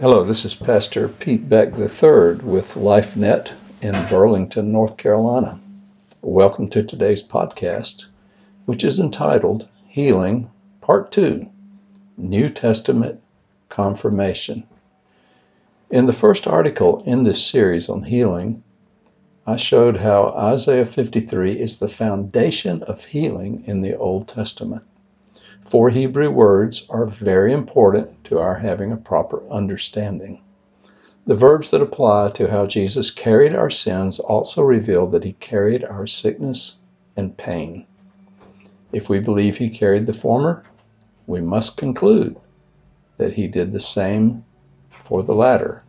Hello, this is Pastor Pete Beck III with LifeNet in Burlington, North Carolina. Welcome to today's podcast, which is entitled Healing Part 2 New Testament Confirmation. In the first article in this series on healing, I showed how Isaiah 53 is the foundation of healing in the Old Testament. Four Hebrew words are very important to our having a proper understanding. The verbs that apply to how Jesus carried our sins also reveal that he carried our sickness and pain. If we believe he carried the former, we must conclude that he did the same for the latter.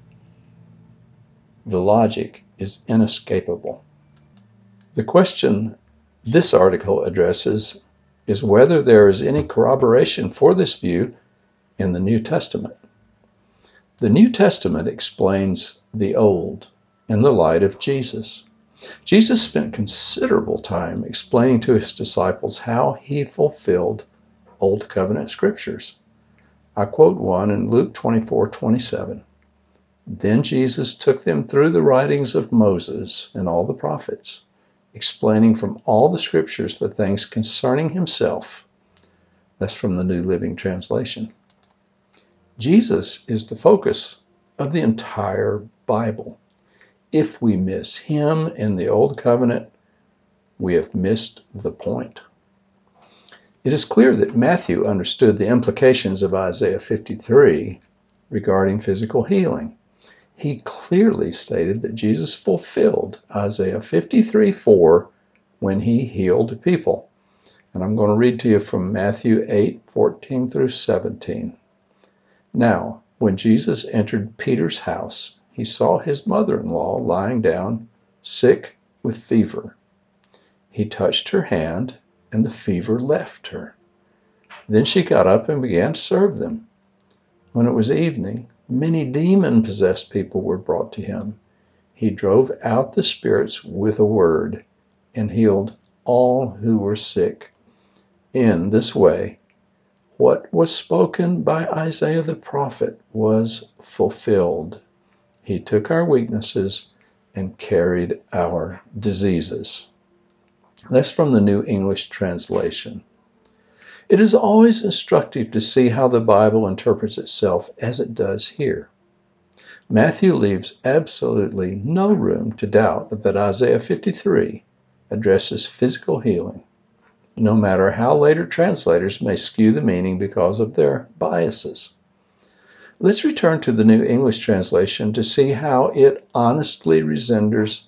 The logic is inescapable. The question this article addresses is whether there is any corroboration for this view in the New Testament. The New Testament explains the Old in the light of Jesus. Jesus spent considerable time explaining to his disciples how he fulfilled Old Covenant scriptures. I quote one in Luke 24 27. Then Jesus took them through the writings of Moses and all the prophets explaining from all the scriptures the things concerning himself. That's from the New Living Translation. Jesus is the focus of the entire Bible. If we miss him in the Old Covenant, we have missed the point. It is clear that Matthew understood the implications of Isaiah 53 regarding physical healing he clearly stated that Jesus fulfilled Isaiah 53 4 when he healed people. And I'm going to read to you from Matthew 8 14 through 17. Now, when Jesus entered Peter's house, he saw his mother in law lying down, sick with fever. He touched her hand, and the fever left her. Then she got up and began to serve them. When it was evening, Many demon possessed people were brought to him. He drove out the spirits with a word and healed all who were sick. In this way, what was spoken by Isaiah the prophet was fulfilled. He took our weaknesses and carried our diseases. That's from the New English Translation. It is always instructive to see how the Bible interprets itself as it does here. Matthew leaves absolutely no room to doubt that Isaiah 53 addresses physical healing, no matter how later translators may skew the meaning because of their biases. Let's return to the New English translation to see how it honestly renders,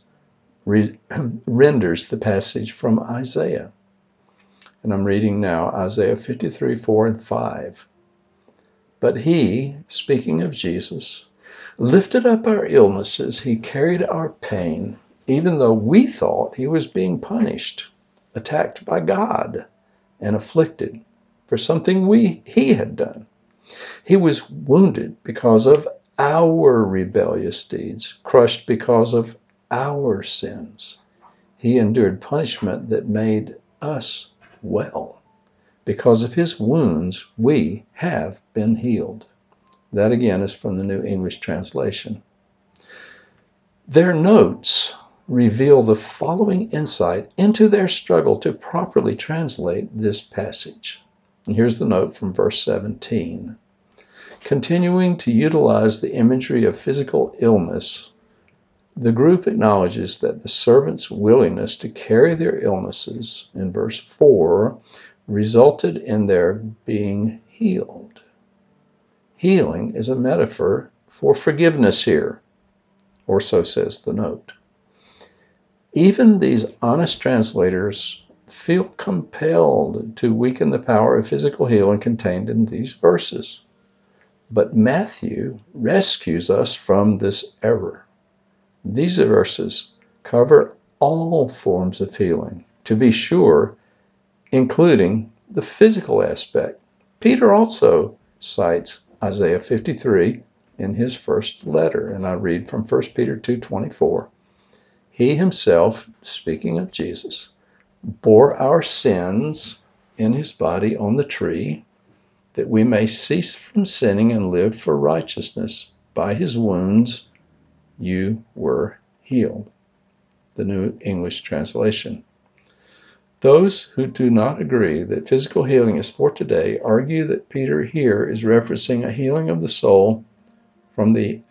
re, renders the passage from Isaiah and I'm reading now Isaiah 53 4 and 5. But he, speaking of Jesus, lifted up our illnesses, he carried our pain, even though we thought he was being punished, attacked by God, and afflicted for something we he had done. He was wounded because of our rebellious deeds, crushed because of our sins. He endured punishment that made us well. Because of his wounds, we have been healed. That again is from the New English Translation. Their notes reveal the following insight into their struggle to properly translate this passage. And here's the note from verse 17. Continuing to utilize the imagery of physical illness the group acknowledges that the servant's willingness to carry their illnesses, in verse 4, resulted in their being healed. Healing is a metaphor for forgiveness here, or so says the note. Even these honest translators feel compelled to weaken the power of physical healing contained in these verses. But Matthew rescues us from this error. These verses cover all forms of healing, to be sure, including the physical aspect. Peter also cites Isaiah 53 in his first letter, and I read from 1 Peter 2:24. He himself, speaking of Jesus, bore our sins in his body on the tree, that we may cease from sinning and live for righteousness, by his wounds you were healed. The New English Translation. Those who do not agree that physical healing is for today argue that Peter here is referencing a healing of the soul from the,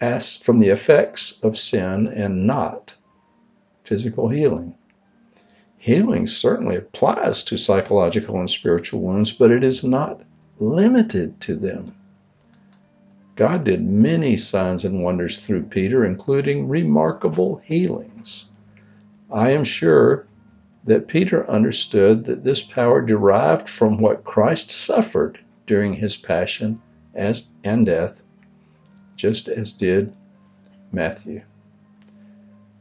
from the effects of sin and not physical healing. Healing certainly applies to psychological and spiritual wounds, but it is not limited to them. God did many signs and wonders through Peter, including remarkable healings. I am sure that Peter understood that this power derived from what Christ suffered during his passion and death, just as did Matthew.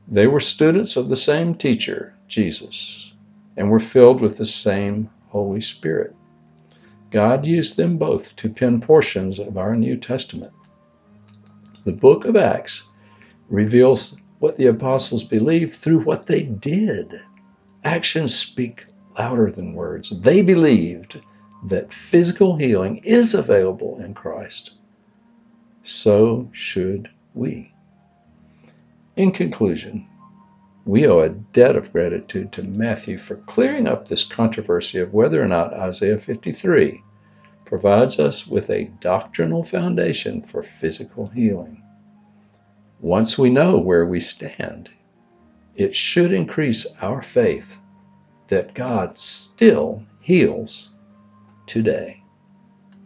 They were students of the same teacher, Jesus, and were filled with the same Holy Spirit. God used them both to pen portions of our New Testament. The book of Acts reveals what the apostles believed through what they did. Actions speak louder than words. They believed that physical healing is available in Christ. So should we. In conclusion, we owe a debt of gratitude to Matthew for clearing up this controversy of whether or not Isaiah 53 provides us with a doctrinal foundation for physical healing. Once we know where we stand, it should increase our faith that God still heals today.